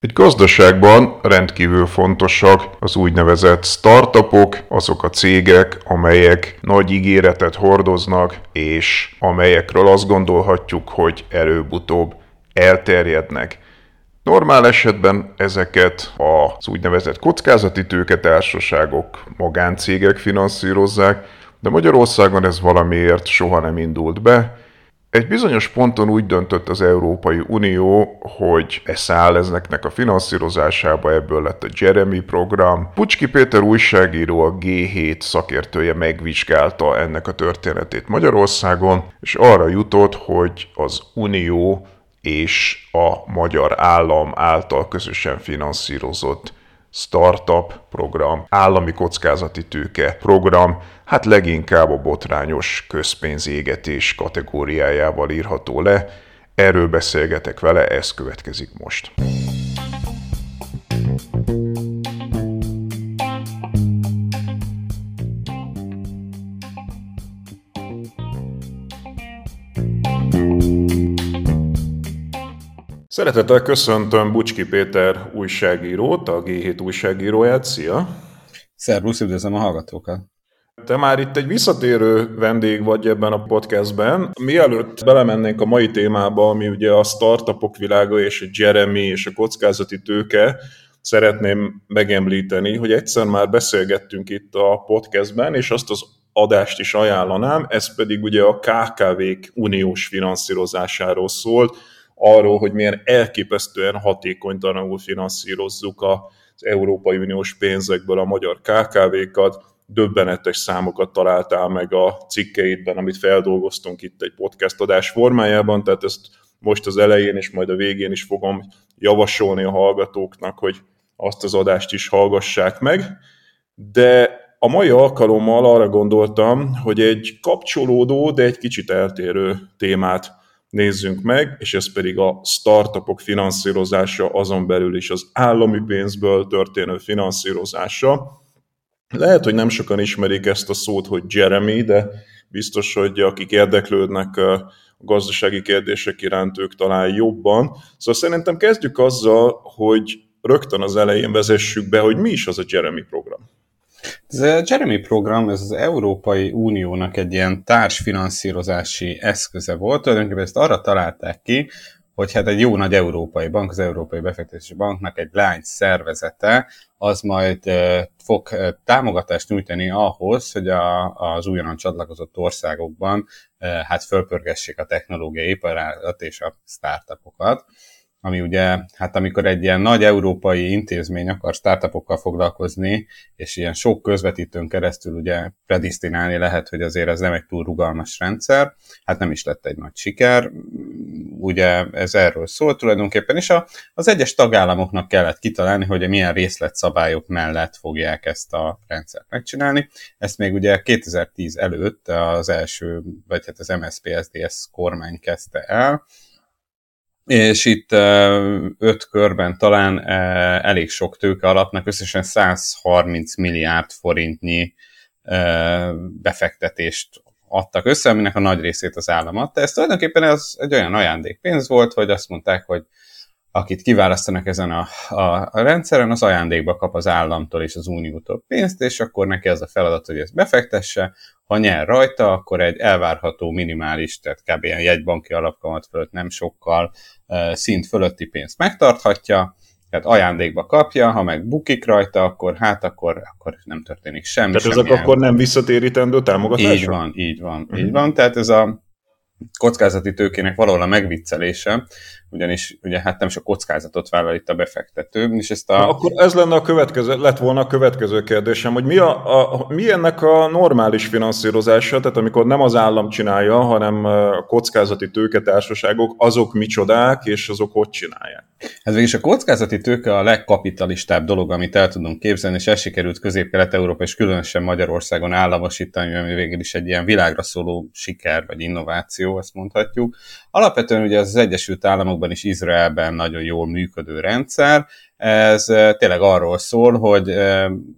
Egy gazdaságban rendkívül fontosak az úgynevezett startupok, azok a cégek, amelyek nagy ígéretet hordoznak, és amelyekről azt gondolhatjuk, hogy előbb-utóbb elterjednek. Normál esetben ezeket az úgynevezett kockázati tőketársaságok, magáncégek finanszírozzák, de Magyarországon ez valamiért soha nem indult be, egy bizonyos ponton úgy döntött az Európai Unió, hogy száll ezeknek a finanszírozásába, ebből lett a Jeremy program. Pucski Péter újságíró, a G7 szakértője megvizsgálta ennek a történetét Magyarországon, és arra jutott, hogy az Unió és a magyar állam által közösen finanszírozott startup program, állami kockázati tőke program, hát leginkább a botrányos közpénzégetés kategóriájával írható le. Erről beszélgetek vele, ez következik most. Szeretettel köszöntöm Bucski Péter újságírót, a G7 újságíróját. Szia! Szervusz, üdvözlöm a hallgatókat! Te már itt egy visszatérő vendég vagy ebben a podcastben. Mielőtt belemennénk a mai témába, ami ugye a startupok világa és a Jeremy és a kockázati tőke, szeretném megemlíteni, hogy egyszer már beszélgettünk itt a podcastben, és azt az adást is ajánlanám, ez pedig ugye a KKV-k uniós finanszírozásáról szólt, arról, hogy milyen elképesztően hatékonytalanul finanszírozzuk az Európai Uniós pénzekből a magyar KKV-kat, döbbenetes számokat találtál meg a cikkeidben, amit feldolgoztunk itt egy podcast adás formájában, tehát ezt most az elején és majd a végén is fogom javasolni a hallgatóknak, hogy azt az adást is hallgassák meg. De a mai alkalommal arra gondoltam, hogy egy kapcsolódó, de egy kicsit eltérő témát nézzünk meg, és ez pedig a startupok finanszírozása, azon belül is az állami pénzből történő finanszírozása. Lehet, hogy nem sokan ismerik ezt a szót, hogy Jeremy, de biztos, hogy akik érdeklődnek a gazdasági kérdések iránt, ők talán jobban. Szóval szerintem kezdjük azzal, hogy rögtön az elején vezessük be, hogy mi is az a Jeremy program. Ez a Jeremy program, ez az Európai Uniónak egy ilyen társfinanszírozási eszköze volt, tulajdonképpen ezt arra találták ki, hogy hát egy jó nagy európai bank, az Európai Befektetési Banknak egy lány szervezete, az majd fog támogatást nyújtani ahhoz, hogy a, az újonnan csatlakozott országokban hát fölpörgessék a technológiai iparágat és a startupokat ami ugye, hát amikor egy ilyen nagy európai intézmény akar startupokkal foglalkozni, és ilyen sok közvetítőn keresztül ugye predisztinálni lehet, hogy azért ez nem egy túl rugalmas rendszer, hát nem is lett egy nagy siker, ugye ez erről szól tulajdonképpen, és a, az egyes tagállamoknak kellett kitalálni, hogy milyen részletszabályok mellett fogják ezt a rendszert megcsinálni. Ezt még ugye 2010 előtt az első, vagy hát az MSP-SDS kormány kezdte el, és itt öt körben talán elég sok tőke alapnak összesen 130 milliárd forintnyi befektetést adtak össze, aminek a nagy részét az állam adta. Ez tulajdonképpen ez egy olyan ajándékpénz volt, hogy azt mondták, hogy akit kiválasztanak ezen a, a, a rendszeren, az ajándékba kap az államtól és az uniótól pénzt, és akkor neki az a feladat, hogy ezt befektesse, ha nyer rajta, akkor egy elvárható minimális, tehát kb. ilyen jegybanki alapkamat fölött nem sokkal szint fölötti pénzt megtarthatja, Tehát ajándékba kapja, ha meg bukik rajta, akkor hát akkor, akkor nem történik semmi. Tehát ezek akkor nem visszatérítendő támogatások? Így van, így van, uh-huh. így van. Tehát ez a kockázati tőkének valahol a megviccelése, ugyanis ugye hát nem sok kockázatot vállal itt a befektető, és ezt a... Na, akkor ez lenne a következő, lett volna a következő kérdésem, hogy mi, a, a, mi ennek a normális finanszírozása, tehát amikor nem az állam csinálja, hanem a kockázati tőketársaságok, azok micsodák, és azok hogy csinálják? Ez végig a kockázati tőke a legkapitalistább dolog, amit el tudunk képzelni, és ez sikerült Közép-Kelet-Európa és különösen Magyarországon államosítani, ami végül is egy ilyen világra szóló siker vagy innováció, ezt mondhatjuk. Alapvetően ugye az Egyesült Államokban és Izraelben nagyon jól működő rendszer, ez tényleg arról szól, hogy,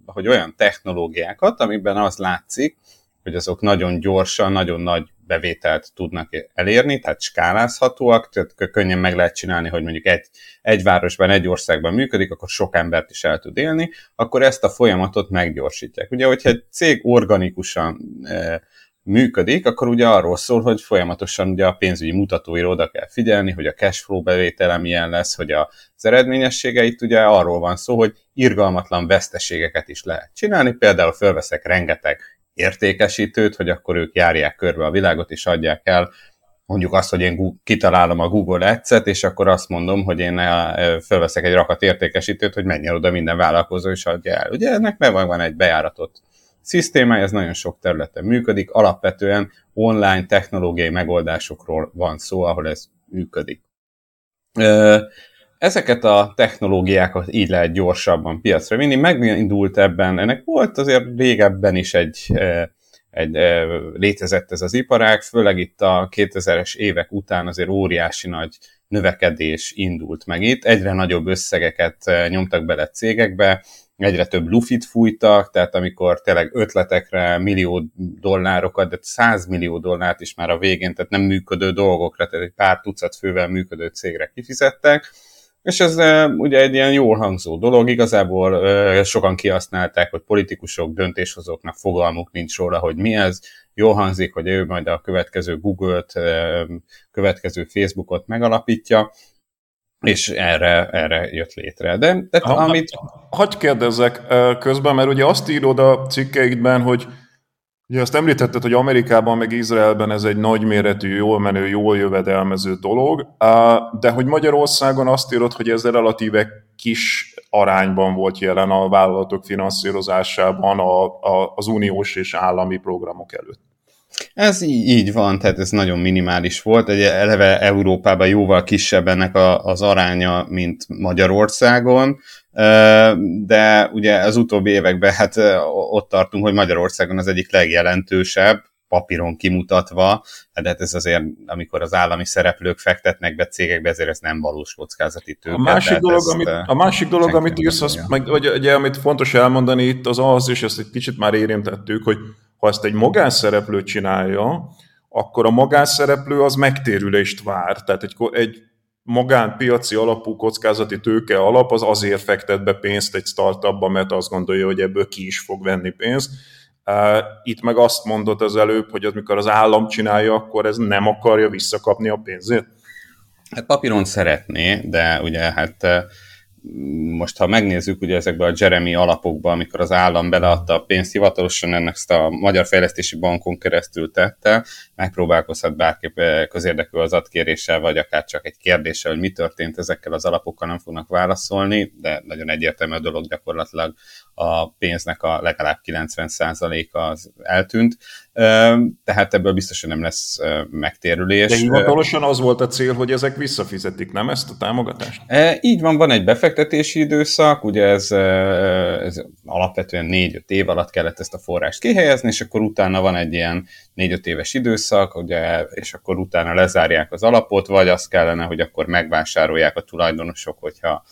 hogy olyan technológiákat, amiben az látszik, hogy azok nagyon gyorsan, nagyon nagy bevételt tudnak elérni, tehát skálázhatóak, tehát könnyen meg lehet csinálni, hogy mondjuk egy, egy városban, egy országban működik, akkor sok embert is el tud élni, akkor ezt a folyamatot meggyorsítják. Ugye, hogyha egy cég organikusan működik, akkor ugye arról szól, hogy folyamatosan ugye a pénzügyi mutatóira oda kell figyelni, hogy a cashflow bevétele milyen lesz, hogy az eredményessége itt ugye arról van szó, hogy irgalmatlan veszteségeket is lehet csinálni, például fölveszek rengeteg értékesítőt, hogy akkor ők járják körbe a világot, és adják el mondjuk azt, hogy én kitalálom a Google Ads-et, és akkor azt mondom, hogy én eh, fölveszek egy rakat értékesítőt, hogy menjen oda minden vállalkozó, és adja el. Ugye ennek meg van egy bejáratott szisztémája, ez nagyon sok területen működik, alapvetően online technológiai megoldásokról van szó, ahol ez működik. Ezeket a technológiákat így lehet gyorsabban piacra vinni. Megindult ebben, ennek volt azért régebben is egy, egy létezett ez az iparág, főleg itt a 2000-es évek után azért óriási nagy növekedés indult meg itt, egyre nagyobb összegeket nyomtak bele cégekbe, egyre több lufit fújtak, tehát amikor tényleg ötletekre millió dollárokat, de 100 millió dollárt is már a végén, tehát nem működő dolgokra, tehát egy pár tucat fővel működő cégre kifizettek, és ez ugye egy ilyen jól hangzó dolog, igazából sokan kihasználták, hogy politikusok, döntéshozóknak fogalmuk nincs róla, hogy mi ez, jól hangzik, hogy ő majd a következő Google-t, következő Facebookot megalapítja, és erre, erre jött létre. De, de ha, amit... Hagy kérdezzek közben, mert ugye azt írod a cikkeidben, hogy Ugye azt említetted, hogy Amerikában meg Izraelben ez egy nagyméretű, jól menő, jól jövedelmező dolog, de hogy Magyarországon azt írod, hogy ez relatíve kis arányban volt jelen a vállalatok finanszírozásában a, a, az uniós és állami programok előtt. Ez így, így van, tehát ez nagyon minimális volt. Egy eleve Európában jóval kisebb ennek a, az aránya, mint Magyarországon, de ugye az utóbbi években hát ott tartunk, hogy Magyarországon az egyik legjelentősebb, papíron kimutatva, de hát ez azért, amikor az állami szereplők fektetnek be cégekbe, ezért ez nem valós kockázati tőke. A másik dolog, amit, a másik dolog, amit írsz, az, meg, vagy, ugye, amit fontos elmondani itt, az az, és ezt egy kicsit már érintettük, hogy ha ezt egy magánszereplő csinálja, akkor a magánszereplő az megtérülést vár. Tehát egy, egy magánpiaci alapú kockázati tőke alap az azért fektet be pénzt egy startupba, mert azt gondolja, hogy ebből ki is fog venni pénzt. Itt meg azt mondott az előbb, hogy amikor az állam csinálja, akkor ez nem akarja visszakapni a pénzét? Hát papíron szeretné, de ugye hát most ha megnézzük ugye ezekben a Jeremy alapokba, amikor az állam beleadta a pénzt, hivatalosan ennek ezt a Magyar Fejlesztési Bankon keresztül tette, megpróbálkozhat bárki közérdekű az adkéréssel, vagy akár csak egy kérdéssel, hogy mi történt ezekkel az alapokkal, nem fognak válaszolni, de nagyon egyértelmű a dolog gyakorlatilag a pénznek a legalább 90%-a az eltűnt, tehát ebből biztosan nem lesz megtérülés. De hivatalosan az volt a cél, hogy ezek visszafizetik, nem ezt a támogatást? Így van, van egy befektetési időszak, ugye ez, ez alapvetően 4-5 év alatt kellett ezt a forrást kihelyezni, és akkor utána van egy ilyen 4-5 éves időszak, ugye, és akkor utána lezárják az alapot, vagy az kellene, hogy akkor megvásárolják a tulajdonosok, hogyha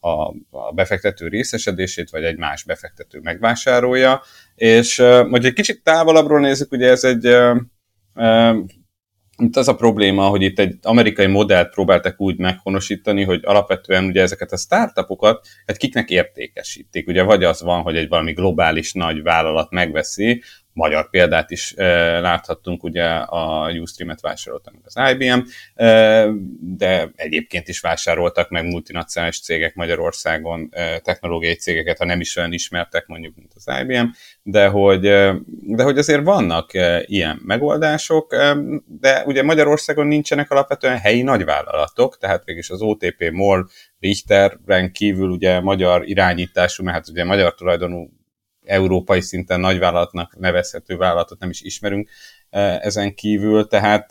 a, a befektető részesedését, vagy egy más befektető megvásárolja. És hogy egy kicsit távolabbról nézzük, ugye ez egy itt az a probléma, hogy itt egy amerikai modellt próbáltak úgy meghonosítani, hogy alapvetően ugye ezeket a startupokat, hát kiknek értékesítik. Ugye vagy az van, hogy egy valami globális nagy vállalat megveszi, magyar példát is láthattunk, ugye a Ustream-et vásárolta az IBM, de egyébként is vásároltak meg multinacionális cégek Magyarországon technológiai cégeket, ha nem is olyan ismertek mondjuk, mint az IBM, de hogy, de hogy azért vannak ilyen megoldások, de ugye Magyarországon nincsenek alapvetően helyi nagyvállalatok, tehát végülis az OTP, MOL, Richterben kívül ugye magyar irányítású, mert hát ugye magyar tulajdonú európai szinten nagyvállalatnak nevezhető vállalatot nem is ismerünk ezen kívül, tehát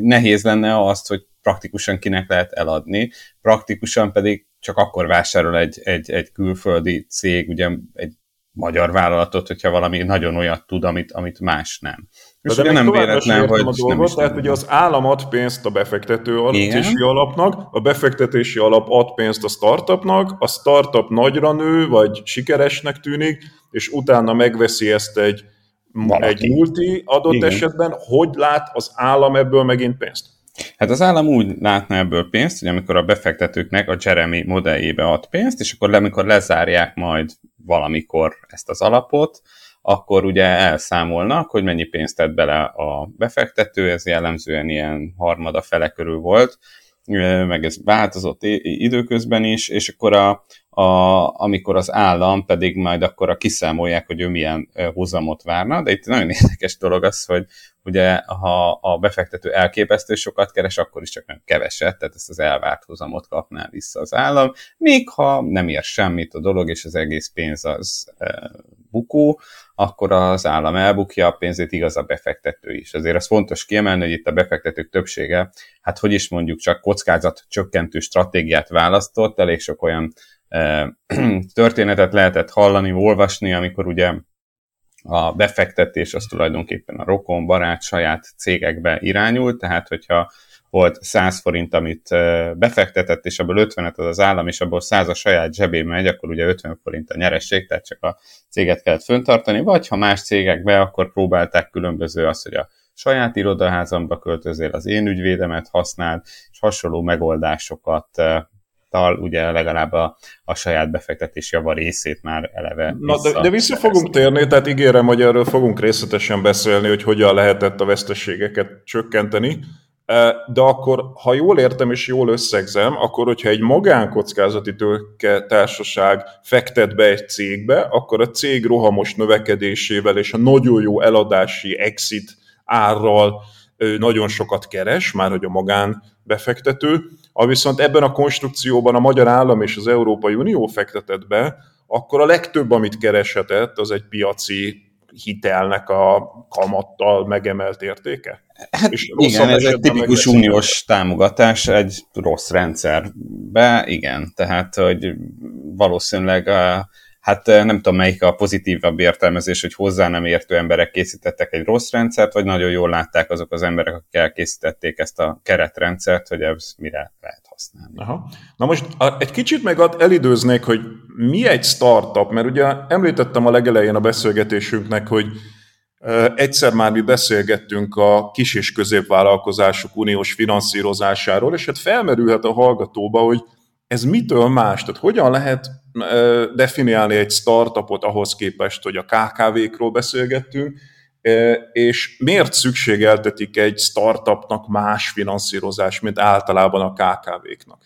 nehéz lenne azt, hogy praktikusan kinek lehet eladni, praktikusan pedig csak akkor vásárol egy, egy, egy külföldi cég, ugye egy magyar vállalatot, hogyha valami nagyon olyat tud, amit, amit más nem. És de nem véletlen, hogy a dolgot, nem tehát ugye az állam ad pénzt a befektetői alapnak, a befektetési alap ad pénzt a startupnak, a startup nagyra nő, vagy sikeresnek tűnik, és utána megveszi ezt egy, egy multi adott Igen. esetben, hogy lát az állam ebből megint pénzt? Hát az állam úgy látna ebből pénzt, hogy amikor a befektetőknek a Jeremy modelljébe ad pénzt, és akkor amikor lezárják majd valamikor ezt az alapot, akkor ugye elszámolnak, hogy mennyi pénzt tett bele a befektető, ez jellemzően ilyen harmada fele körül volt, meg ez változott időközben is, és akkor a, a, amikor az állam pedig majd akkor a kiszámolják, hogy ő milyen hozamot várna, de itt nagyon érdekes dolog az, hogy ugye ha a befektető elképesztő sokat keres, akkor is csak nem keveset, tehát ezt az elvárt hozamot kapná vissza az állam, még ha nem ér semmit a dolog, és az egész pénz az bukó, akkor az állam elbukja a pénzét, igaz a befektető is. Azért az fontos kiemelni, hogy itt a befektetők többsége, hát hogy is mondjuk csak kockázat csökkentő stratégiát választott, elég sok olyan e, történetet lehetett hallani, olvasni, amikor ugye a befektetés az tulajdonképpen a rokon, barát, saját cégekbe irányult, tehát hogyha volt 100 forint, amit befektetett, és abból 50-et az az állam, és abból 100 a saját zsebébe megy, akkor ugye 50 forint a nyeresség, tehát csak a céget kellett föntartani, vagy ha más cégekbe, akkor próbálták különböző az, hogy a saját irodaházamba költözél, az én ügyvédemet használd, és hasonló megoldásokat tal ugye legalább a, a saját befektetés java részét már eleve Na, de, de vissza fogunk térni, tehát ígérem, hogy erről fogunk részletesen beszélni, hogy hogyan lehetett a veszteségeket csökkenteni. De akkor, ha jól értem és jól összegzem, akkor hogyha egy magánkockázati tőke társaság fektet be egy cégbe, akkor a cég rohamos növekedésével és a nagyon jó eladási exit árral nagyon sokat keres, már hogy a magán befektető, a viszont ebben a konstrukcióban a magyar állam és az Európai Unió fektetett be, akkor a legtöbb, amit kereshetett, az egy piaci hitelnek a kamattal megemelt értéke? Hát és igen, ez egy tipikus uniós támogatás egy rossz rendszerbe, igen, tehát hogy valószínűleg a hát eh, nem tudom melyik a pozitívabb értelmezés, hogy hozzá nem értő emberek készítettek egy rossz rendszert, vagy nagyon jól látták azok az emberek, akik elkészítették ezt a keretrendszert, hogy ez mire lehet használni. Aha. Na most egy kicsit meg elidőznék, hogy mi egy startup, mert ugye említettem a legelején a beszélgetésünknek, hogy eh, Egyszer már mi beszélgettünk a kis és középvállalkozások uniós finanszírozásáról, és hát felmerülhet a hallgatóba, hogy ez mitől más? Tehát hogyan lehet definiálni egy startupot ahhoz képest, hogy a KKV-król beszélgettünk, és miért szükségeltetik egy startupnak más finanszírozás, mint általában a KKV-knak?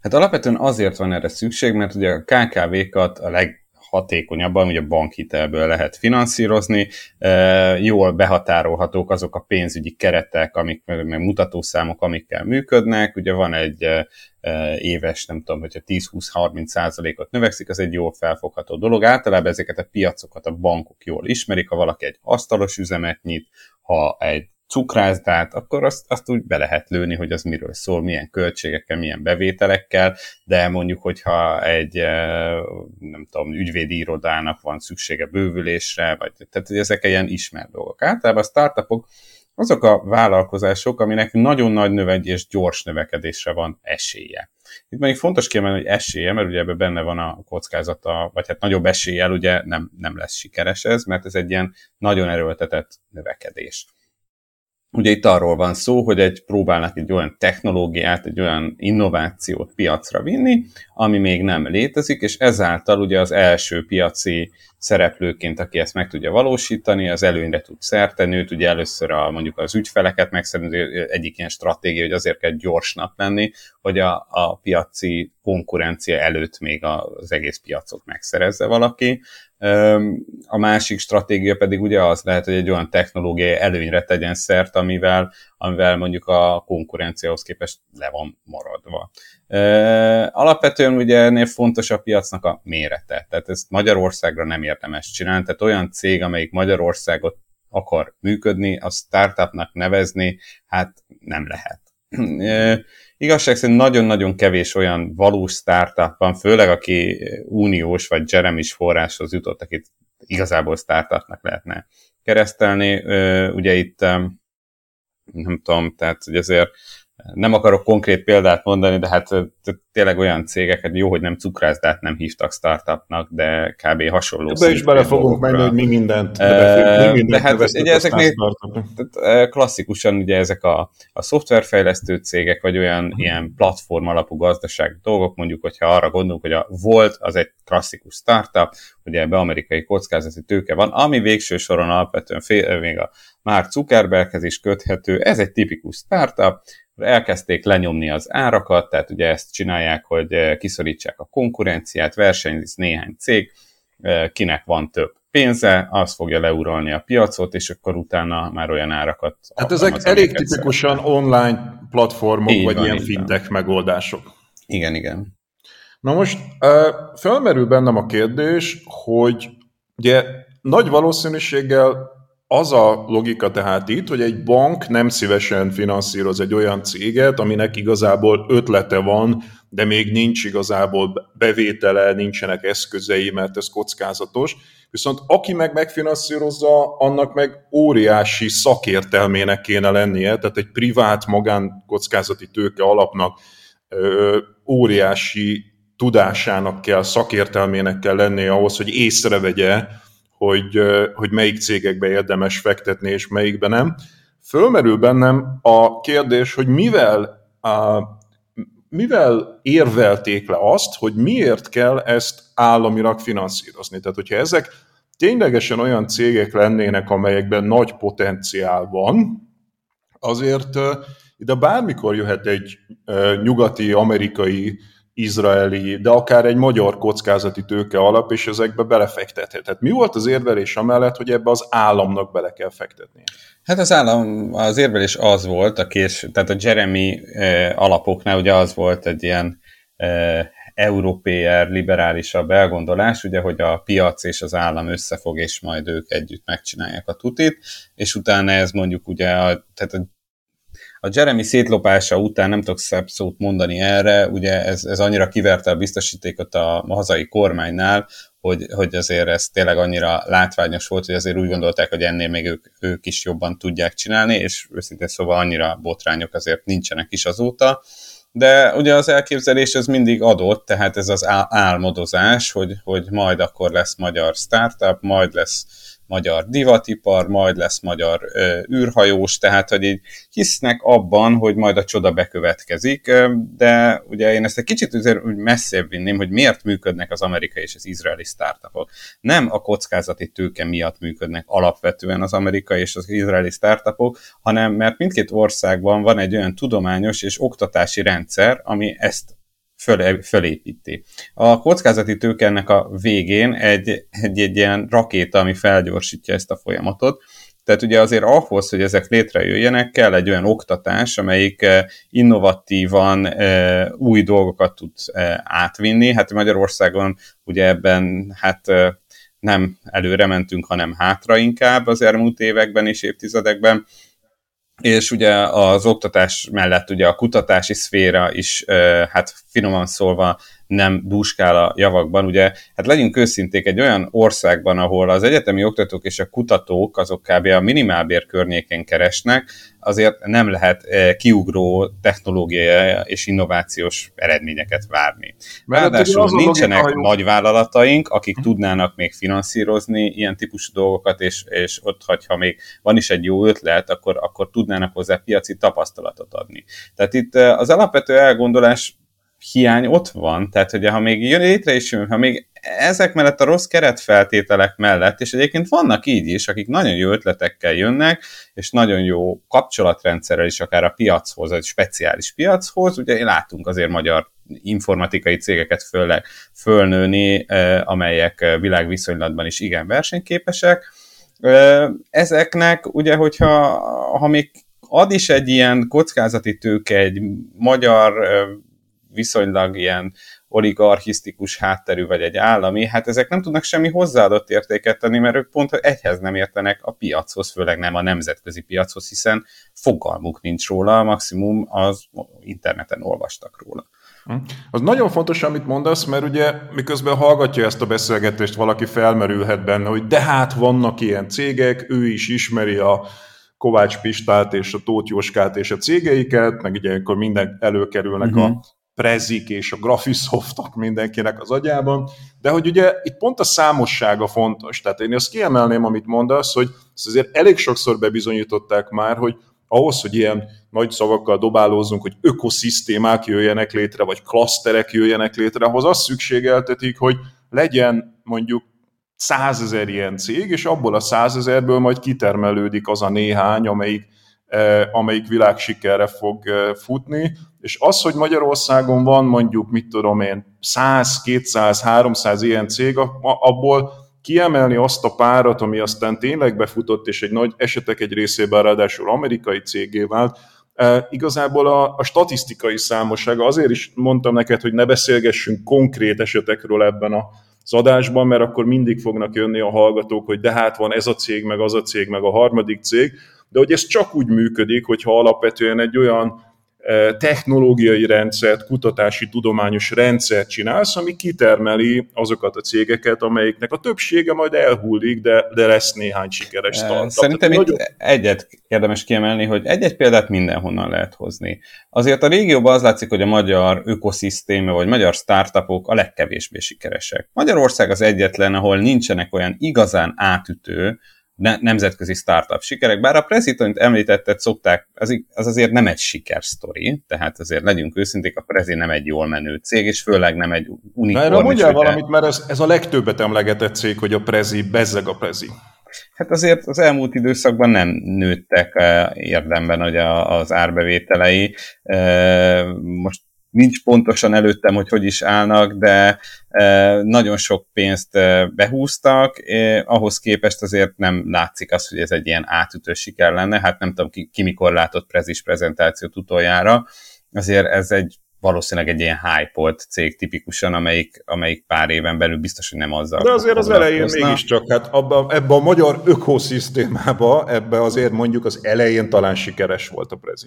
Hát alapvetően azért van erre szükség, mert ugye a KKV-kat a leg hatékonyabban, ugye bankhitelből lehet finanszírozni, jól behatárolhatók azok a pénzügyi keretek, amik, meg mutatószámok, amikkel működnek, ugye van egy éves, nem tudom, hogyha 10-20-30 százalékot növekszik, az egy jól felfogható dolog. Általában ezeket a piacokat a bankok jól ismerik, ha valaki egy asztalos üzemet nyit, ha egy cukrászdát, akkor azt, azt úgy be lehet lőni, hogy az miről szól, milyen költségekkel, milyen bevételekkel, de mondjuk, hogyha egy, nem tudom, ügyvédi irodának van szüksége bővülésre, vagy tehát ezek ilyen ismert dolgok. Általában a startupok azok a vállalkozások, aminek nagyon nagy növegy és gyors növekedésre van esélye. Itt még fontos kiemelni, hogy esélye, mert ugye ebben benne van a kockázata, vagy hát nagyobb eséllyel ugye nem, nem lesz sikeres ez, mert ez egy ilyen nagyon erőltetett növekedés. Ugye itt arról van szó, hogy egy próbálnak egy olyan technológiát, egy olyan innovációt piacra vinni, ami még nem létezik, és ezáltal ugye az első piaci szereplőként, aki ezt meg tudja valósítani, az előnyre tud szerteni, őt ugye először a, mondjuk az ügyfeleket megszerezni, egyik ilyen stratégia, hogy azért kell gyorsnak lenni, hogy a, a piaci konkurencia előtt még az egész piacot megszerezze valaki. A másik stratégia pedig ugye az lehet, hogy egy olyan technológiai előnyre tegyen szert, amivel, amivel mondjuk a konkurenciához képest le van maradva. Alapvetően ugye ennél fontos a piacnak a mérete, tehát ezt Magyarországra nem érdemes csinálni, tehát olyan cég, amelyik Magyarországot akar működni, a startupnak nevezni, hát nem lehet. Igazság szerint nagyon-nagyon kevés olyan valós startup van, főleg aki uniós vagy Jeremis forráshoz jutott, akit igazából startupnak lehetne keresztelni. Ugye itt nem tudom, tehát hogy azért nem akarok konkrét példát mondani, de hát tényleg olyan cégeket, jó, hogy nem cukrászdát nem hívtak startupnak, de kb. hasonló. Be is bele fogunk menni, hogy mi mindent, mi mindent de hát ugye ezeknél klasszikusan ugye ezek a, a szoftverfejlesztő cégek, vagy olyan hmm. ilyen platform alapú gazdaság dolgok, mondjuk, hogyha arra gondolunk, hogy a Volt az egy klasszikus startup, ugye ebbe amerikai kockázati tőke van, ami végső soron alapvetően fél, még a Mark Zuckerberghez is köthető, ez egy tipikus startup, elkezdték lenyomni az árakat, tehát ugye ezt csinálják, hogy eh, kiszorítsák a konkurenciát, versenyzik néhány cég, eh, kinek van több pénze, az fogja leuralni a piacot, és akkor utána már olyan árakat... Hát ezek elég tipikusan online platformok, így vagy van, ilyen fintech megoldások. Igen, igen. Na most felmerül bennem a kérdés, hogy ugye nagy valószínűséggel az a logika tehát itt, hogy egy bank nem szívesen finanszíroz egy olyan céget, aminek igazából ötlete van, de még nincs igazából bevétele, nincsenek eszközei, mert ez kockázatos. Viszont aki meg megfinanszírozza, annak meg óriási szakértelmének kéne lennie, tehát egy privát magánkockázati tőke alapnak ö, óriási tudásának kell, szakértelmének kell lennie ahhoz, hogy észrevegye, hogy, hogy melyik cégekbe érdemes fektetni, és melyikbe nem. Fölmerül bennem a kérdés, hogy mivel, a, mivel érvelték le azt, hogy miért kell ezt államilag finanszírozni. Tehát, hogyha ezek ténylegesen olyan cégek lennének, amelyekben nagy potenciál van, azért ide bármikor jöhet egy nyugati, amerikai izraeli, de akár egy magyar kockázati tőke alap, és ezekbe belefektethet. Tehát mi volt az érvelés amellett, hogy ebbe az államnak bele kell fektetni? Hát az állam, az érvelés az volt, a kés, tehát a Jeremy eh, alapoknál ugye az volt egy ilyen eh, európér, liberálisabb elgondolás, ugye, hogy a piac és az állam összefog, és majd ők együtt megcsinálják a tutit, és utána ez mondjuk ugye, a, tehát a a Jeremy szétlopása után nem tudok szebb szót mondani erre, ugye ez, ez annyira kiverte a biztosítékot a, a hazai kormánynál, hogy, hogy azért ez tényleg annyira látványos volt, hogy azért úgy gondolták, hogy ennél még ők, ők is jobban tudják csinálni, és őszintén szóval annyira botrányok azért nincsenek is azóta. De ugye az elképzelés az mindig adott, tehát ez az álmodozás, hogy, hogy majd akkor lesz magyar startup, majd lesz magyar divatipar, majd lesz magyar ö, űrhajós, tehát hogy így hisznek abban, hogy majd a csoda bekövetkezik, de ugye én ezt egy kicsit azért úgy messzebb vinném, hogy miért működnek az amerikai és az izraeli startupok. Nem a kockázati tőke miatt működnek alapvetően az amerikai és az izraeli startupok, hanem mert mindkét országban van egy olyan tudományos és oktatási rendszer, ami ezt föl, fölépíti. A kockázati tőke ennek a végén egy, egy, egy ilyen rakéta, ami felgyorsítja ezt a folyamatot, tehát ugye azért ahhoz, hogy ezek létrejöjjenek, kell egy olyan oktatás, amelyik eh, innovatívan eh, új dolgokat tud eh, átvinni. Hát Magyarországon ugye ebben hát nem előre mentünk, hanem hátra inkább az elmúlt években és évtizedekben és ugye az oktatás mellett ugye a kutatási szféra is, hát finoman szólva nem dúskál a javakban. Ugye, hát legyünk őszinték, egy olyan országban, ahol az egyetemi oktatók és a kutatók azok kb. a minimálbér környékén keresnek, azért nem lehet eh, kiugró technológiai és innovációs eredményeket várni. Ráadásul nincsenek logika, nagy vállalataink, akik hm. tudnának még finanszírozni ilyen típusú dolgokat, és, és ott, ha még van is egy jó ötlet, akkor, akkor tudnának hozzá piaci tapasztalatot adni. Tehát itt eh, az alapvető elgondolás hiány ott van, tehát hogy ha még jön létre is jön, ha még ezek mellett a rossz keretfeltételek mellett, és egyébként vannak így is, akik nagyon jó ötletekkel jönnek, és nagyon jó kapcsolatrendszerrel is akár a piachoz, egy speciális piachoz, ugye látunk azért magyar informatikai cégeket főleg fölnőni, amelyek világviszonylatban is igen versenyképesek. Ezeknek ugye, hogyha ha még ad is egy ilyen kockázati tőke, egy magyar viszonylag ilyen oligarchisztikus hátterű, vagy egy állami, hát ezek nem tudnak semmi hozzáadott értéket tenni, mert ők pont egyhez nem értenek a piachoz, főleg nem a nemzetközi piachoz, hiszen fogalmuk nincs róla, maximum az interneten olvastak róla. Hm. Az nagyon fontos, amit mondasz, mert ugye miközben hallgatja ezt a beszélgetést, valaki felmerülhet benne, hogy de hát vannak ilyen cégek, ő is ismeri a Kovács Pistát és a Tóth Jóskát és a cégeiket, meg ugye akkor minden előkerülnek uh-huh. a mhm. Prezik és a Graphisoftok mindenkinek az agyában, de hogy ugye itt pont a számossága fontos. Tehát én azt kiemelném, amit mondasz, hogy ezt azért elég sokszor bebizonyították már, hogy ahhoz, hogy ilyen nagy szavakkal dobálózunk, hogy ökoszisztémák jöjjenek létre, vagy klaszterek jöjjenek létre, ahhoz azt szükségeltetik, hogy legyen mondjuk százezer ilyen cég, és abból a százezerből majd kitermelődik az a néhány, amelyik, eh, amelyik világsikerre fog eh, futni, és az, hogy Magyarországon van mondjuk, mit tudom én, 100, 200, 300 ilyen cég, abból kiemelni azt a párat, ami aztán tényleg befutott, és egy nagy esetek egy részében ráadásul amerikai cégé vált, e, igazából a, a statisztikai számossága, azért is mondtam neked, hogy ne beszélgessünk konkrét esetekről ebben a az adásban, mert akkor mindig fognak jönni a hallgatók, hogy de hát van ez a cég, meg az a cég, meg a harmadik cég, de hogy ez csak úgy működik, hogyha alapvetően egy olyan technológiai rendszert, kutatási, tudományos rendszert csinálsz, ami kitermeli azokat a cégeket, amelyiknek a többsége majd elhullik, de, de lesz néhány sikeres startup. Szerintem itt nagyon... egyet érdemes kiemelni, hogy egy-egy példát mindenhonnan lehet hozni. Azért a régióban az látszik, hogy a magyar ökoszisztéma vagy magyar startupok a legkevésbé sikeresek. Magyarország az egyetlen, ahol nincsenek olyan igazán átütő, ne, nemzetközi startup sikerek, bár a Prezi, amit említetted, szokták, az, az azért nem egy sikersztori, tehát azért legyünk őszinték, a Prezi nem egy jól menő cég, és főleg nem egy unikorn. Erről mondjál valamit, mert ez, ez a legtöbbet emlegetett cég, hogy a Prezi, bezzeg a Prezi. Hát azért az elmúlt időszakban nem nőttek eh, érdemben hogy az árbevételei. Eh, most nincs pontosan előttem, hogy hogy is állnak, de e, nagyon sok pénzt e, behúztak, e, ahhoz képest azért nem látszik az, hogy ez egy ilyen átütő siker lenne, hát nem tudom ki, ki mikor látott prezis prezentációt utoljára, azért ez egy valószínűleg egy ilyen hype cég tipikusan, amelyik, amelyik pár éven belül biztos, hogy nem azzal. De azért az elején mégiscsak, hát abba, ebbe a magyar ökoszisztémába, ebbe azért mondjuk az elején talán sikeres volt a Prezi.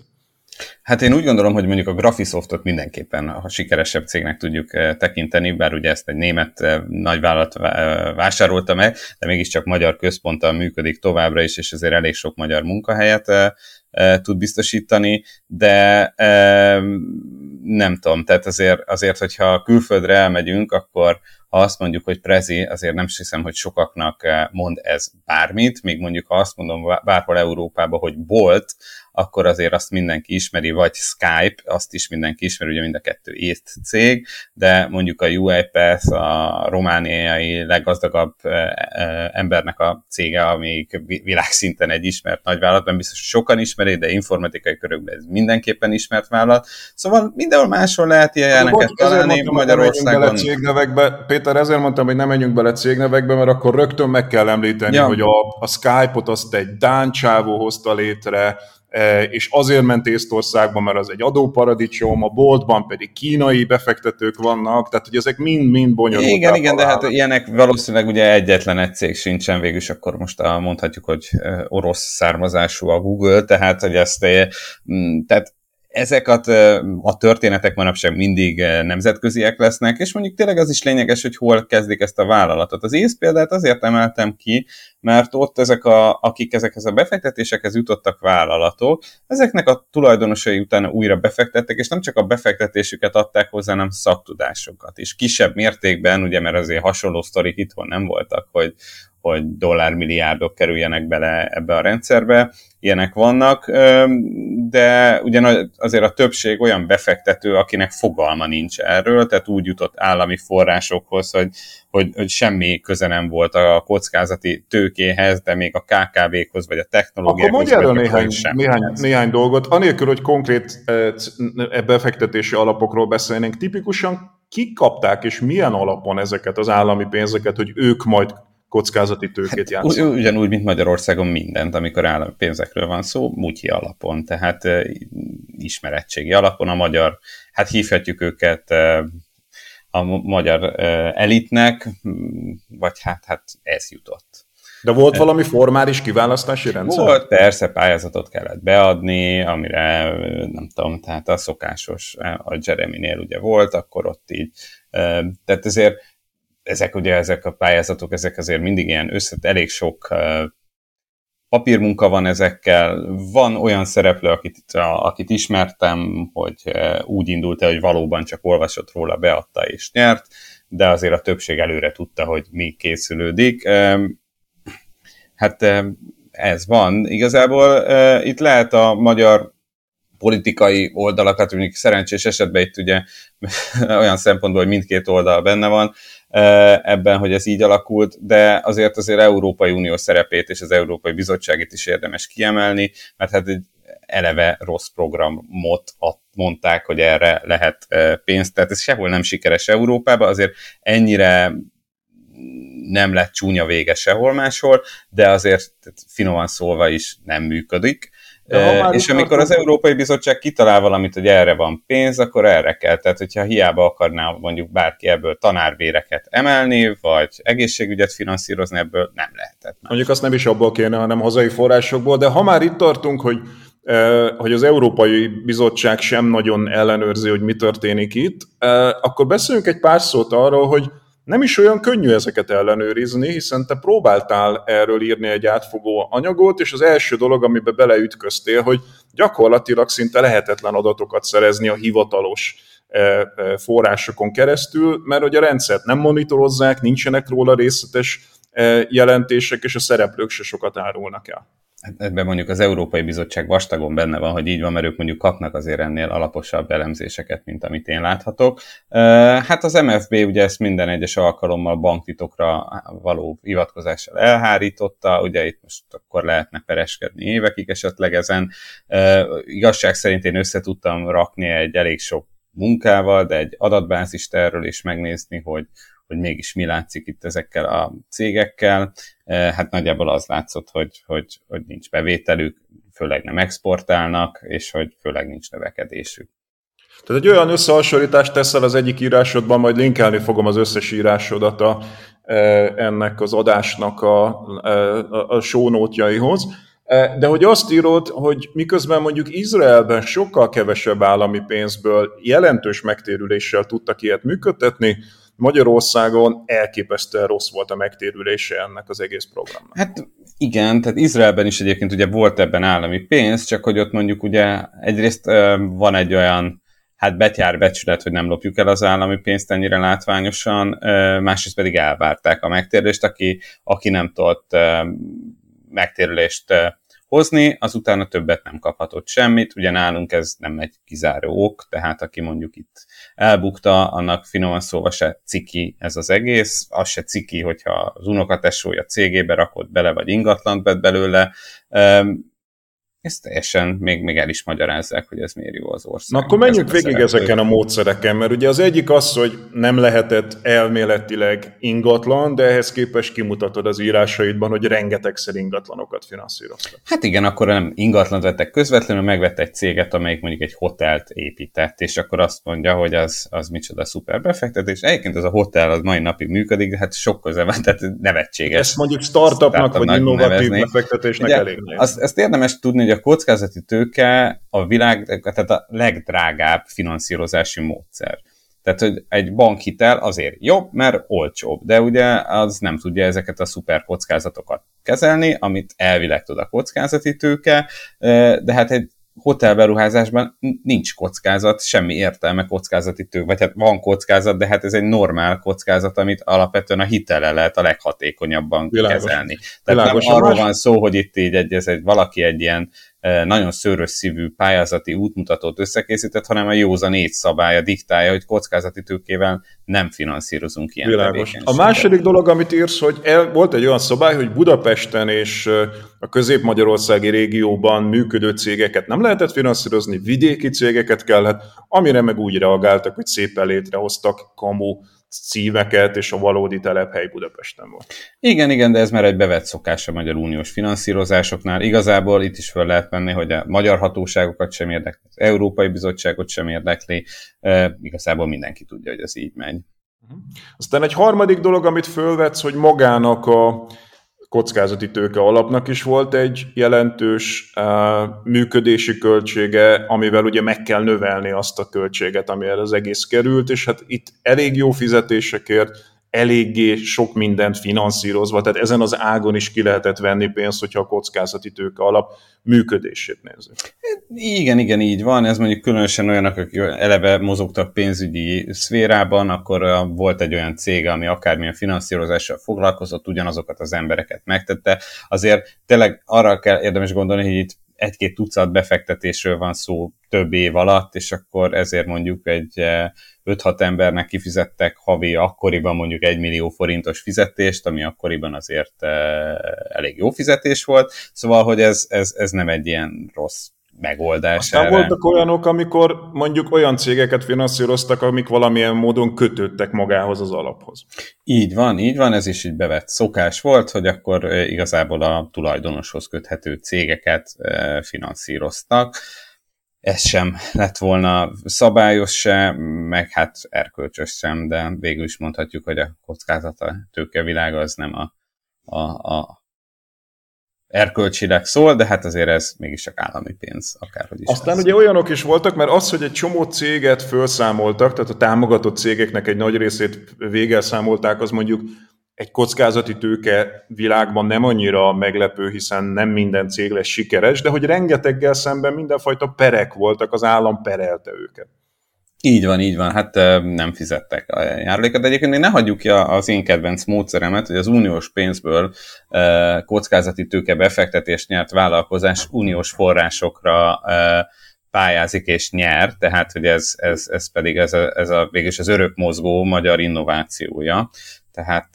Hát én úgy gondolom, hogy mondjuk a Graphisoftot mindenképpen a sikeresebb cégnek tudjuk eh, tekinteni, bár ugye ezt egy német eh, nagyvállalat eh, vásárolta meg, de mégiscsak magyar központtal működik továbbra is, és ezért elég sok magyar munkahelyet tud biztosítani, de nem tudom, tehát azért, azért, hogyha külföldre elmegyünk, akkor ha azt mondjuk, hogy Prezi, azért nem hiszem, hogy sokaknak mond ez bármit, még mondjuk ha azt mondom bárhol Európában, hogy Bolt, akkor azért azt mindenki ismeri, vagy Skype, azt is mindenki ismeri, ugye mind a kettő észt cég, de mondjuk a UiPath, a romániai leggazdagabb embernek a cége, amelyik világszinten egy ismert nagyvállalat, biztos, hogy sokan ismeri, de informatikai körökben ez mindenképpen ismert vállalat. Szóval mindenhol máshol lehet ilyeneket találni Magyarországon. Cégnevekbe. Péter, ezért mondtam, hogy nem menjünk bele cégnevekbe, mert akkor rögtön meg kell említeni, ja. hogy a, a Skype-ot azt egy Dán csávó hozta létre, és azért ment Észtországba, mert az egy adóparadicsom, a boltban pedig kínai befektetők vannak, tehát hogy ezek mind-mind bonyolultak. Igen, igen, de hát ilyenek valószínűleg ugye egyetlen egy cég sincsen, végül is akkor most mondhatjuk, hogy orosz származású a Google, tehát hogy ezt, e, tehát ezeket a történetek manapság mindig nemzetköziek lesznek, és mondjuk tényleg az is lényeges, hogy hol kezdik ezt a vállalatot. Az ész példát azért emeltem ki, mert ott ezek, a, akik ezekhez a befektetésekhez jutottak vállalatok, ezeknek a tulajdonosai utána újra befektettek, és nem csak a befektetésüket adták hozzá, hanem szaktudásokat is. Kisebb mértékben, ugye, mert azért hasonló sztorik itthon nem voltak, hogy hogy dollármilliárdok kerüljenek bele ebbe a rendszerbe, ilyenek vannak, de ugyan azért a többség olyan befektető, akinek fogalma nincs erről, tehát úgy jutott állami forrásokhoz, hogy, hogy, hogy semmi köze nem volt a kockázati tőkéhez, de még a KKV-khoz, vagy a technológiákhoz. Akkor mondj erről néhány, néhány, néhány dolgot, anélkül, hogy konkrét befektetési alapokról beszélnénk, tipikusan kik kapták és milyen alapon ezeket az állami pénzeket, hogy ők majd kockázati tőkét hát, játszanak. Ugyanúgy, mint Magyarországon mindent, amikor állami pénzekről van szó, mutyi alapon, tehát ismerettségi alapon a magyar, hát hívhatjuk őket a magyar elitnek, vagy hát, hát ez jutott. De volt valami formális kiválasztási rendszer? Volt, persze, pályázatot kellett beadni, amire nem tudom, tehát a szokásos, a Jeremy-nél ugye volt, akkor ott így, tehát ezért ezek ugye ezek a pályázatok, ezek azért mindig ilyen összet, elég sok papírmunka van ezekkel, van olyan szereplő, akit, akit ismertem, hogy úgy indult el, hogy valóban csak olvasott róla, beadta és nyert, de azért a többség előre tudta, hogy mi készülődik. Hát ez van. Igazából itt lehet a magyar politikai oldalakat, mondjuk szerencsés esetben itt ugye olyan szempontból, hogy mindkét oldal benne van ebben, hogy ez így alakult, de azért azért Európai Unió szerepét és az Európai Bizottságit is érdemes kiemelni, mert hát egy eleve rossz programot mondták, hogy erre lehet pénzt, tehát ez sehol nem sikeres Európában, azért ennyire nem lett csúnya vége sehol máshol, de azért finoman szólva is nem működik. E, és amikor az Európai Bizottság kitalál valamit, hogy erre van pénz, akkor erre kell. Tehát, hogyha hiába akarná mondjuk bárki ebből tanárvéreket emelni, vagy egészségügyet finanszírozni, ebből nem lehetett. Mondjuk azt nem is abból kéne, hanem hazai forrásokból, de ha már itt tartunk, hogy hogy az Európai Bizottság sem nagyon ellenőrzi, hogy mi történik itt, akkor beszéljünk egy pár szót arról, hogy nem is olyan könnyű ezeket ellenőrizni, hiszen te próbáltál erről írni egy átfogó anyagot, és az első dolog, amiben beleütköztél, hogy gyakorlatilag szinte lehetetlen adatokat szerezni a hivatalos e, e, forrásokon keresztül, mert hogy a rendszert nem monitorozzák, nincsenek róla részletes e, jelentések, és a szereplők se sokat árulnak el. Hát ebben mondjuk az Európai Bizottság vastagon benne van, hogy így van, mert ők mondjuk kapnak azért ennél alaposabb elemzéseket, mint amit én láthatok. Hát az MFB ugye ezt minden egyes alkalommal banktitokra való hivatkozással elhárította, ugye itt most akkor lehetne pereskedni évekig esetleg ezen. Igazság szerint én össze rakni egy elég sok munkával, de egy adatbázist erről is megnézni, hogy, hogy mégis mi látszik itt ezekkel a cégekkel. Eh, hát nagyjából az látszott, hogy, hogy, hogy nincs bevételük, főleg nem exportálnak, és hogy főleg nincs növekedésük. Tehát egy olyan összehasonlítást teszel az egyik írásodban, majd linkelni fogom az összes írásodat a, eh, ennek az adásnak a, eh, a, a sónótjaihoz. De hogy azt írod, hogy miközben mondjuk Izraelben sokkal kevesebb állami pénzből jelentős megtérüléssel tudtak ilyet működtetni, Magyarországon elképesztően rossz volt a megtérülése ennek az egész programnak. Hát igen, tehát Izraelben is egyébként ugye volt ebben állami pénz, csak hogy ott mondjuk ugye egyrészt van egy olyan hát betyár becsület, hogy nem lopjuk el az állami pénzt ennyire látványosan, másrészt pedig elvárták a megtérülést, aki, aki nem tudott megtérülést hozni, az utána többet nem kaphatott semmit, ugye nálunk ez nem egy kizáró ok, tehát aki mondjuk itt elbukta, annak finoman szóval se ciki ez az egész, az se ciki, hogyha az unokatesója cégébe rakott bele, vagy ingatlant vett belőle, ezt teljesen még, még el is magyarázzák, hogy ez miért jó az ország. Na akkor menjünk végig ezeken a módszereken, mert ugye az egyik az, hogy nem lehetett elméletileg ingatlan, de ehhez képest kimutatod az írásaidban, hogy rengetegszer ingatlanokat finanszíroztak. Hát igen, akkor nem ingatlant vettek közvetlenül, megvett egy céget, amelyik mondjuk egy hotelt épített, és akkor azt mondja, hogy az, az micsoda szuper befektetés. Egyébként ez a hotel az mai napig működik, de hát sok köze van, tehát nevetséges. Ezt mondjuk startupnak, vagy innovatív nevezni. befektetésnek ugye, elég azt, azt érdemes tudni, hogy a kockázati tőke a világ, tehát a legdrágább finanszírozási módszer. Tehát, hogy egy bankhitel azért jobb, mert olcsóbb, de ugye az nem tudja ezeket a szuper kockázatokat kezelni, amit elvileg tud a kockázati tőke, de hát egy hotelberuházásban nincs kockázat, semmi értelme kockázati tő, vagy hát van kockázat, de hát ez egy normál kockázat, amit alapvetően a hitele lehet a leghatékonyabban Világos. kezelni. Tehát Világos. nem arról van szó, hogy itt így egy, ez egy, valaki egy ilyen nagyon szőrös szívű pályázati útmutatót összekészített, hanem a józan négy szabálya diktálja, hogy kockázati tőkével nem finanszírozunk ilyen Világos. A második dolog, amit írsz, hogy el, volt egy olyan szabály, hogy Budapesten és a közép-magyarországi régióban működő cégeket nem lehetett finanszírozni, vidéki cégeket kellett, amire meg úgy reagáltak, hogy szépen létrehoztak kamu címeket, és a valódi telephely Budapesten volt. Igen, igen, de ez már egy bevett szokás a Magyar Uniós finanszírozásoknál. Igazából itt is föl lehet venni, hogy a magyar hatóságokat sem érdekli, az Európai Bizottságot sem érdekli, e, igazából mindenki tudja, hogy ez így megy. Aztán egy harmadik dolog, amit fölvetsz, hogy magának a kockázati tőke alapnak is volt egy jelentős uh, működési költsége, amivel ugye meg kell növelni azt a költséget, amire az egész került, és hát itt elég jó fizetésekért eléggé sok mindent finanszírozva, tehát ezen az ágon is ki lehetett venni pénzt, hogyha a kockázati tőke alap működését nézzük. Igen, igen, így van. Ez mondjuk különösen olyanok, akik eleve mozogtak pénzügyi szférában, akkor volt egy olyan cég, ami akármilyen finanszírozással foglalkozott, ugyanazokat az embereket megtette. Azért tényleg arra kell érdemes gondolni, hogy itt egy-két tucat befektetésről van szó több év alatt, és akkor ezért mondjuk egy 5-6 embernek kifizettek havi akkoriban mondjuk 1 millió forintos fizetést, ami akkoriban azért elég jó fizetés volt, szóval, hogy ez, ez, ez nem egy ilyen rossz megoldás. Aztán erre. voltak olyanok, amikor mondjuk olyan cégeket finanszíroztak, amik valamilyen módon kötődtek magához az alaphoz. Így van, így van, ez is így bevett szokás volt, hogy akkor igazából a tulajdonoshoz köthető cégeket finanszíroztak. Ez sem lett volna szabályos se, meg hát erkölcsös sem, de végül is mondhatjuk, hogy a kockázata tőkevilága az nem a, a, a erkölcsileg szól, de hát azért ez mégis csak állami pénz, akárhogy is. Aztán lesz. ugye olyanok is voltak, mert az, hogy egy csomó céget felszámoltak, tehát a támogatott cégeknek egy nagy részét végel számolták, az mondjuk egy kockázati tőke világban nem annyira meglepő, hiszen nem minden cég lesz sikeres, de hogy rengeteggel szemben mindenfajta perek voltak, az állam perelte őket. Így van, így van, hát nem fizettek a járulékot, de egyébként ne hagyjuk ki az én kedvenc módszeremet, hogy az uniós pénzből kockázati tőke befektetést nyert vállalkozás uniós forrásokra pályázik és nyer, tehát hogy ez, ez, ez pedig ez a, ez a végülis az örök mozgó magyar innovációja. Tehát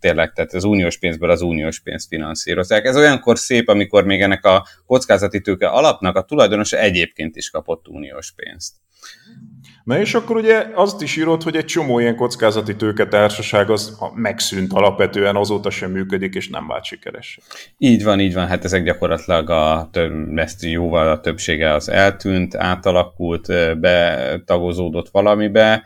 tényleg, tehát az uniós pénzből az uniós pénzt finanszírozzák. Ez olyankor szép, amikor még ennek a kockázati tőke alapnak a tulajdonosa egyébként is kapott uniós pénzt. Na és akkor ugye azt is írott, hogy egy csomó ilyen kockázati társaság az megszűnt alapvetően, azóta sem működik, és nem vált sikeres. Így van, így van, hát ezek gyakorlatilag a több, ezt jóval a többsége az eltűnt, átalakult, betagozódott valamibe,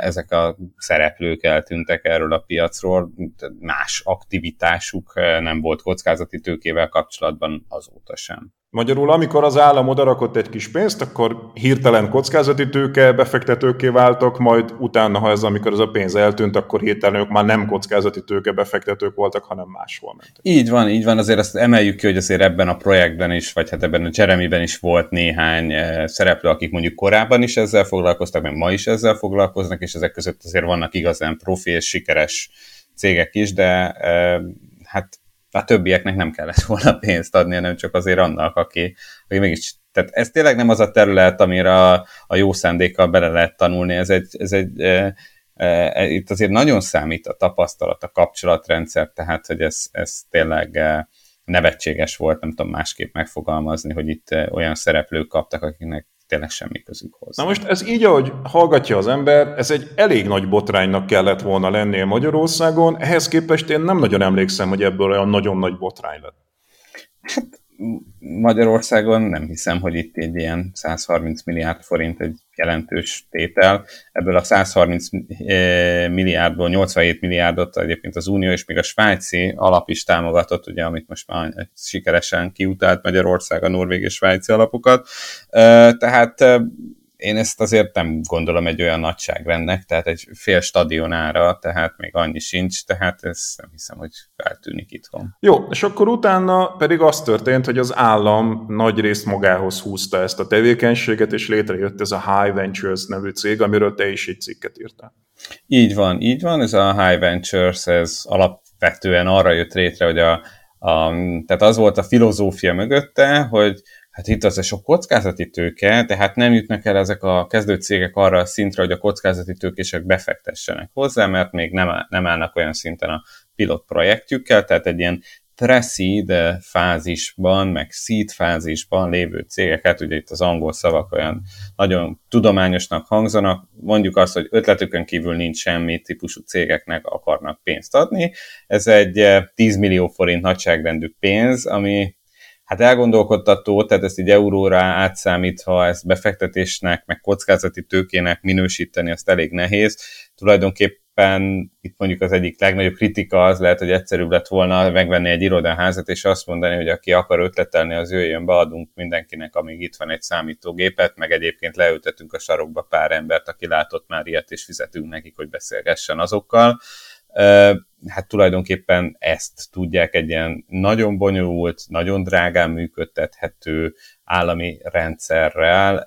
ezek a szereplők eltűntek erről a piacról, más aktivitásuk nem volt kockázati tőkével kapcsolatban azóta sem. Magyarul, amikor az állam odarakott egy kis pénzt, akkor hirtelen kockázati tőke befektetőké váltak, majd utána, ha ez, amikor ez a pénz eltűnt, akkor hirtelen ők már nem kockázati tőke befektetők voltak, hanem máshol mentek. Így van, így van, azért azt emeljük ki, hogy azért ebben a projektben is, vagy hát ebben a Jeremyben is volt néhány eh, szereplő, akik mondjuk korábban is ezzel foglalkoztak, meg ma is ezzel foglalkoznak, és ezek között azért vannak igazán profi és sikeres cégek is, de eh, hát a többieknek nem kellett volna pénzt adni, hanem csak azért annak, aki, aki mégis tehát ez tényleg nem az a terület, amire a, a jó szándékkal bele lehet tanulni, ez egy, ez egy e, e, itt azért nagyon számít a tapasztalat, a kapcsolatrendszer, tehát hogy ez, ez tényleg e, nevetséges volt, nem tudom másképp megfogalmazni, hogy itt olyan szereplők kaptak, akiknek tényleg semmi közük hozzá. Na most ez így, ahogy hallgatja az ember, ez egy elég nagy botránynak kellett volna lennie Magyarországon, ehhez képest én nem nagyon emlékszem, hogy ebből olyan nagyon nagy botrány lett. Hát Magyarországon nem hiszem, hogy itt egy ilyen 130 milliárd forint egy jelentős tétel. Ebből a 130 eh, milliárdból 87 milliárdot egyébként az Unió és még a svájci alap is támogatott, ugye, amit most már sikeresen kiutált Magyarország a norvég és svájci alapokat. Eh, tehát eh, én ezt azért nem gondolom egy olyan nagyságrendnek, tehát egy fél stadionára, tehát még annyi sincs, tehát ez nem hiszem, hogy feltűnik itthon. Jó, és akkor utána pedig az történt, hogy az állam nagy részt magához húzta ezt a tevékenységet, és létrejött ez a High Ventures nevű cég, amiről te is egy cikket írtál. Így van, így van, ez a High Ventures, ez alapvetően arra jött létre, hogy a, a tehát az volt a filozófia mögötte, hogy hát itt az a sok kockázati tőke, tehát nem jutnak el ezek a kezdő cégek arra a szintre, hogy a kockázati tőkések befektessenek hozzá, mert még nem, nem állnak olyan szinten a pilot projektjükkel, tehát egy ilyen pre-seed fázisban, meg seed fázisban lévő cégeket, ugye itt az angol szavak olyan nagyon tudományosnak hangzanak, mondjuk azt, hogy ötletükön kívül nincs semmi típusú cégeknek akarnak pénzt adni. Ez egy 10 millió forint nagyságrendű pénz, ami hát elgondolkodtató, tehát ezt így euróra átszámítva, ezt befektetésnek, meg kockázati tőkének minősíteni, azt elég nehéz. Tulajdonképpen itt mondjuk az egyik legnagyobb kritika az lehet, hogy egyszerűbb lett volna megvenni egy irodaházat, és azt mondani, hogy aki akar ötletelni, az jöjjön, beadunk mindenkinek, amíg itt van egy számítógépet, meg egyébként leültetünk a sarokba pár embert, aki látott már ilyet, és fizetünk nekik, hogy beszélgessen azokkal hát tulajdonképpen ezt tudják egy ilyen nagyon bonyolult, nagyon drágán működtethető állami rendszerrel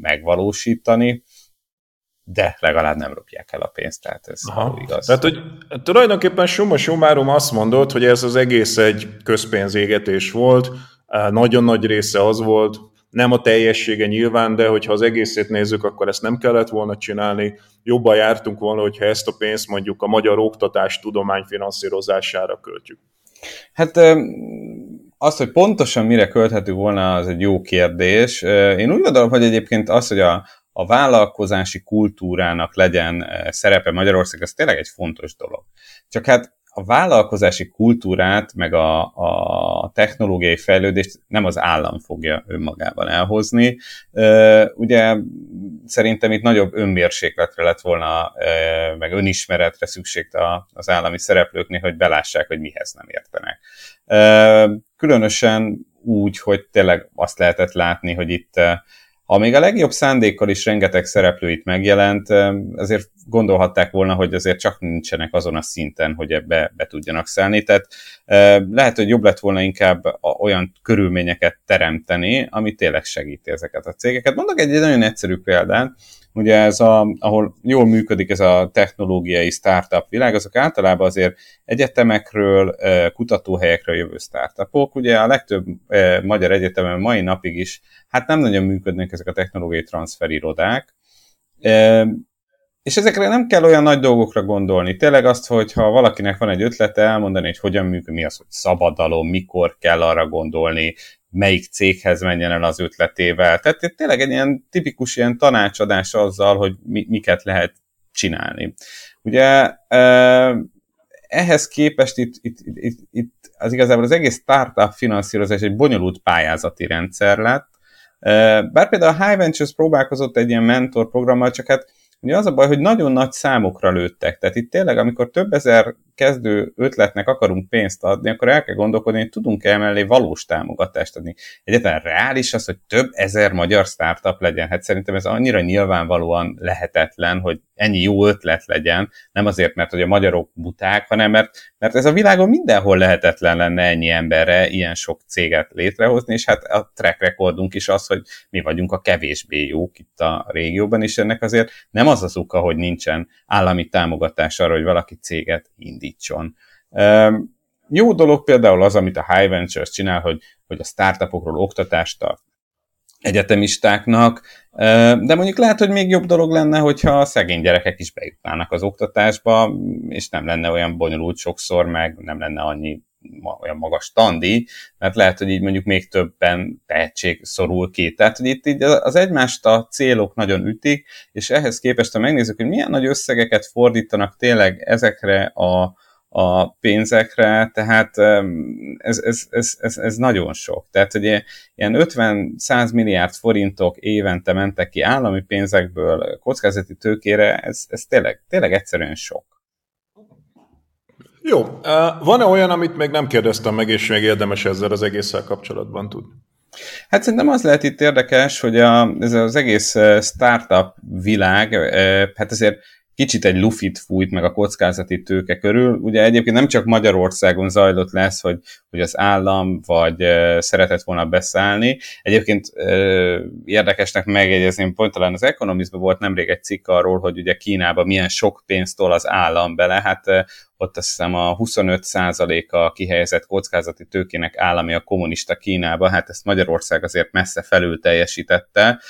megvalósítani, de legalább nem ropják el a pénzt, tehát ez Aha. igaz. Tehát, hogy tulajdonképpen summa summarum azt mondod, hogy ez az egész egy közpénzégetés volt, nagyon nagy része az volt, nem a teljessége nyilván, de hogyha az egészét nézzük, akkor ezt nem kellett volna csinálni. Jobban jártunk volna, hogyha ezt a pénzt mondjuk a magyar oktatás tudomány finanszírozására költjük. Hát az, hogy pontosan mire költhető volna, az egy jó kérdés. Én úgy gondolom, hogy egyébként az, hogy a, a vállalkozási kultúrának legyen szerepe Magyarország, ez tényleg egy fontos dolog. Csak hát a vállalkozási kultúrát, meg a, a technológiai fejlődést nem az állam fogja önmagában elhozni. Ugye szerintem itt nagyobb önmérsékletre lett volna, meg önismeretre szükség az állami szereplőknél, hogy belássák, hogy mihez nem értenek. Különösen úgy, hogy tényleg azt lehetett látni, hogy itt ha még a legjobb szándékkal is rengeteg szereplőit megjelent, azért gondolhatták volna, hogy azért csak nincsenek azon a szinten, hogy ebbe be tudjanak szállni. Tehát lehet, hogy jobb lett volna inkább olyan körülményeket teremteni, ami tényleg segíti ezeket a cégeket. Mondok egy nagyon egyszerű példát, Ugye ez a, ahol jól működik ez a technológiai startup világ, azok általában azért egyetemekről, kutatóhelyekről jövő startupok. Ugye a legtöbb magyar egyetemen mai napig is, hát nem nagyon működnek ezek a technológiai transferirodák, és ezekre nem kell olyan nagy dolgokra gondolni. Tényleg azt, hogy ha valakinek van egy ötlete, elmondani, hogy hogyan működik, mi az, hogy szabadalom, mikor kell arra gondolni, melyik céghez menjen el az ötletével. Tehát tényleg egy ilyen tipikus ilyen tanácsadás azzal, hogy mi, miket lehet csinálni. Ugye ehhez képest itt, itt, itt, itt az igazából az egész startup finanszírozás egy bonyolult pályázati rendszer lett, bár például a High Ventures próbálkozott egy ilyen mentor programmal, csak hát Ugye az a baj, hogy nagyon nagy számokra lőttek. Tehát itt tényleg, amikor több ezer kezdő ötletnek akarunk pénzt adni, akkor el kell gondolkodni, hogy tudunk-e emellé valós támogatást adni. Egyetlen reális az, hogy több ezer magyar startup legyen. Hát szerintem ez annyira nyilvánvalóan lehetetlen, hogy ennyi jó ötlet legyen, nem azért, mert hogy a magyarok buták, hanem mert, mert ez a világon mindenhol lehetetlen lenne ennyi emberre ilyen sok céget létrehozni, és hát a track recordunk is az, hogy mi vagyunk a kevésbé jók itt a régióban, és ennek azért nem az az oka, hogy nincsen állami támogatás arra, hogy valaki céget indítson. Jó dolog például az, amit a High Ventures csinál, hogy, hogy a startupokról oktatást tart egyetemistáknak, de mondjuk lehet, hogy még jobb dolog lenne, hogyha a szegény gyerekek is bejutnának az oktatásba, és nem lenne olyan bonyolult sokszor, meg nem lenne annyi olyan magas tandi, mert lehet, hogy így mondjuk még többen tehetség szorul ki. Tehát, hogy itt így az egymást a célok nagyon ütik, és ehhez képest, ha megnézzük, hogy milyen nagy összegeket fordítanak tényleg ezekre a, a pénzekre, tehát ez, ez, ez, ez, ez nagyon sok. Tehát, hogy ilyen 50-100 milliárd forintok évente mentek ki állami pénzekből kockázati tőkére, ez, ez tényleg, tényleg egyszerűen sok. Jó. Van-e olyan, amit még nem kérdeztem meg, és még érdemes ezzel az egésszel kapcsolatban tudni? Hát szerintem az lehet itt érdekes, hogy a, ez az egész startup világ, hát azért kicsit egy lufit fújt meg a kockázati tőke körül. Ugye egyébként nem csak Magyarországon zajlott lesz, hogy, hogy az állam vagy szeretett volna beszállni. Egyébként uh, érdekesnek megjegyezném, pont talán az Economistban volt nemrég egy cikk arról, hogy ugye Kínában milyen sok pénzt tol az állam bele. Hát ott azt hiszem a 25%-a kihelyezett kockázati tőkének állami a kommunista Kínába, hát ezt Magyarország azért messze felül teljesítette.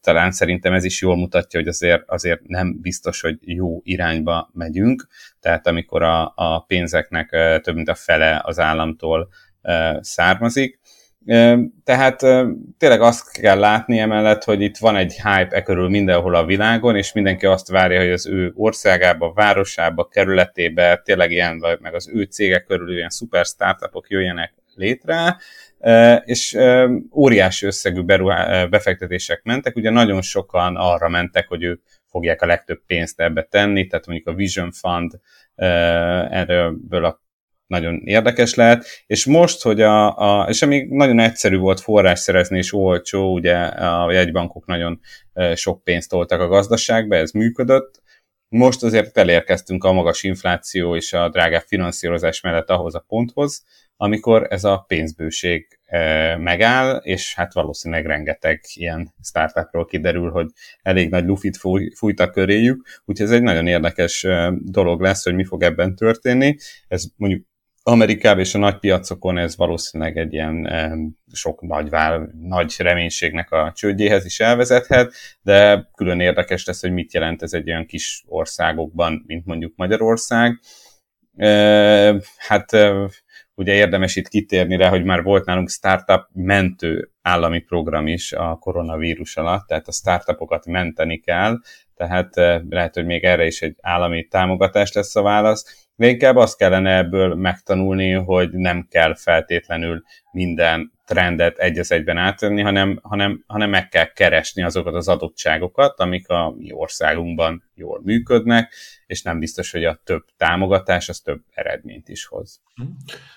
Talán szerintem ez is jól mutatja, hogy azért, azért nem biztos, hogy jó irányba megyünk, tehát amikor a, a pénzeknek több mint a fele az államtól származik, tehát tényleg azt kell látni emellett, hogy itt van egy hype e körül mindenhol a világon, és mindenki azt várja, hogy az ő országába, városába, kerületébe tényleg ilyen, vagy meg az ő cégek körül ilyen szuper startupok jöjjenek létre, és óriási összegű befektetések mentek, ugye nagyon sokan arra mentek, hogy ők fogják a legtöbb pénzt ebbe tenni, tehát mondjuk a Vision Fund erről a nagyon érdekes lehet, és most, hogy a, a és ami nagyon egyszerű volt forrás szerezni és olcsó, ugye a jegybankok nagyon sok pénzt toltak a gazdaságba, ez működött, most azért elérkeztünk a magas infláció és a drágább finanszírozás mellett ahhoz a ponthoz, amikor ez a pénzbőség megáll, és hát valószínűleg rengeteg ilyen startupról kiderül, hogy elég nagy lufit fújtak köréjük, úgyhogy ez egy nagyon érdekes dolog lesz, hogy mi fog ebben történni. Ez mondjuk Amerikában és a nagy piacokon ez valószínűleg egy ilyen sok nagy, vál, nagy reménységnek a csődjéhez is elvezethet, de külön érdekes lesz, hogy mit jelent ez egy olyan kis országokban, mint mondjuk Magyarország. Hát ugye érdemes itt kitérni rá, hogy már volt nálunk startup mentő állami program is a koronavírus alatt, tehát a startupokat menteni kell, tehát lehet, hogy még erre is egy állami támogatás lesz a válasz de inkább azt kellene ebből megtanulni, hogy nem kell feltétlenül minden trendet egy az egyben átvenni, hanem, hanem, hanem meg kell keresni azokat az adottságokat, amik a mi országunkban jól működnek, és nem biztos, hogy a több támogatás az több eredményt is hoz.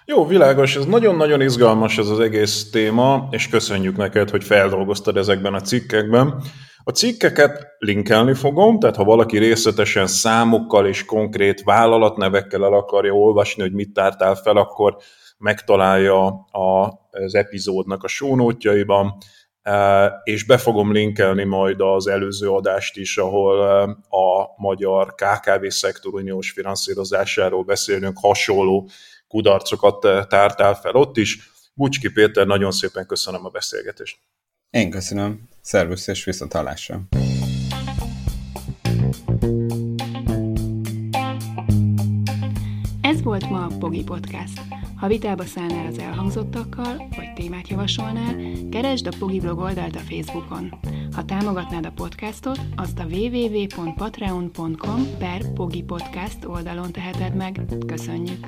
Jó, világos, ez nagyon-nagyon izgalmas ez az egész téma, és köszönjük neked, hogy feldolgoztad ezekben a cikkekben. A cikkeket linkelni fogom, tehát ha valaki részletesen számokkal és konkrét vállalatnevekkel el akarja olvasni, hogy mit tártál fel, akkor megtalálja az epizódnak a sónótjaiban, e, és be fogom linkelni majd az előző adást is, ahol e, a magyar KKV szektor uniós finanszírozásáról beszélünk, hasonló kudarcokat e, tártál fel ott is. Bucski Péter, nagyon szépen köszönöm a beszélgetést. Én köszönöm. Szervusz és visszatalásra. Ez volt ma a Pogi Podcast. Ha vitába szállnál az elhangzottakkal, vagy témát javasolnál, keresd a Pogi blog oldalt a Facebookon. Ha támogatnád a podcastot, azt a www.patreon.com per Pogi Podcast oldalon teheted meg. Köszönjük!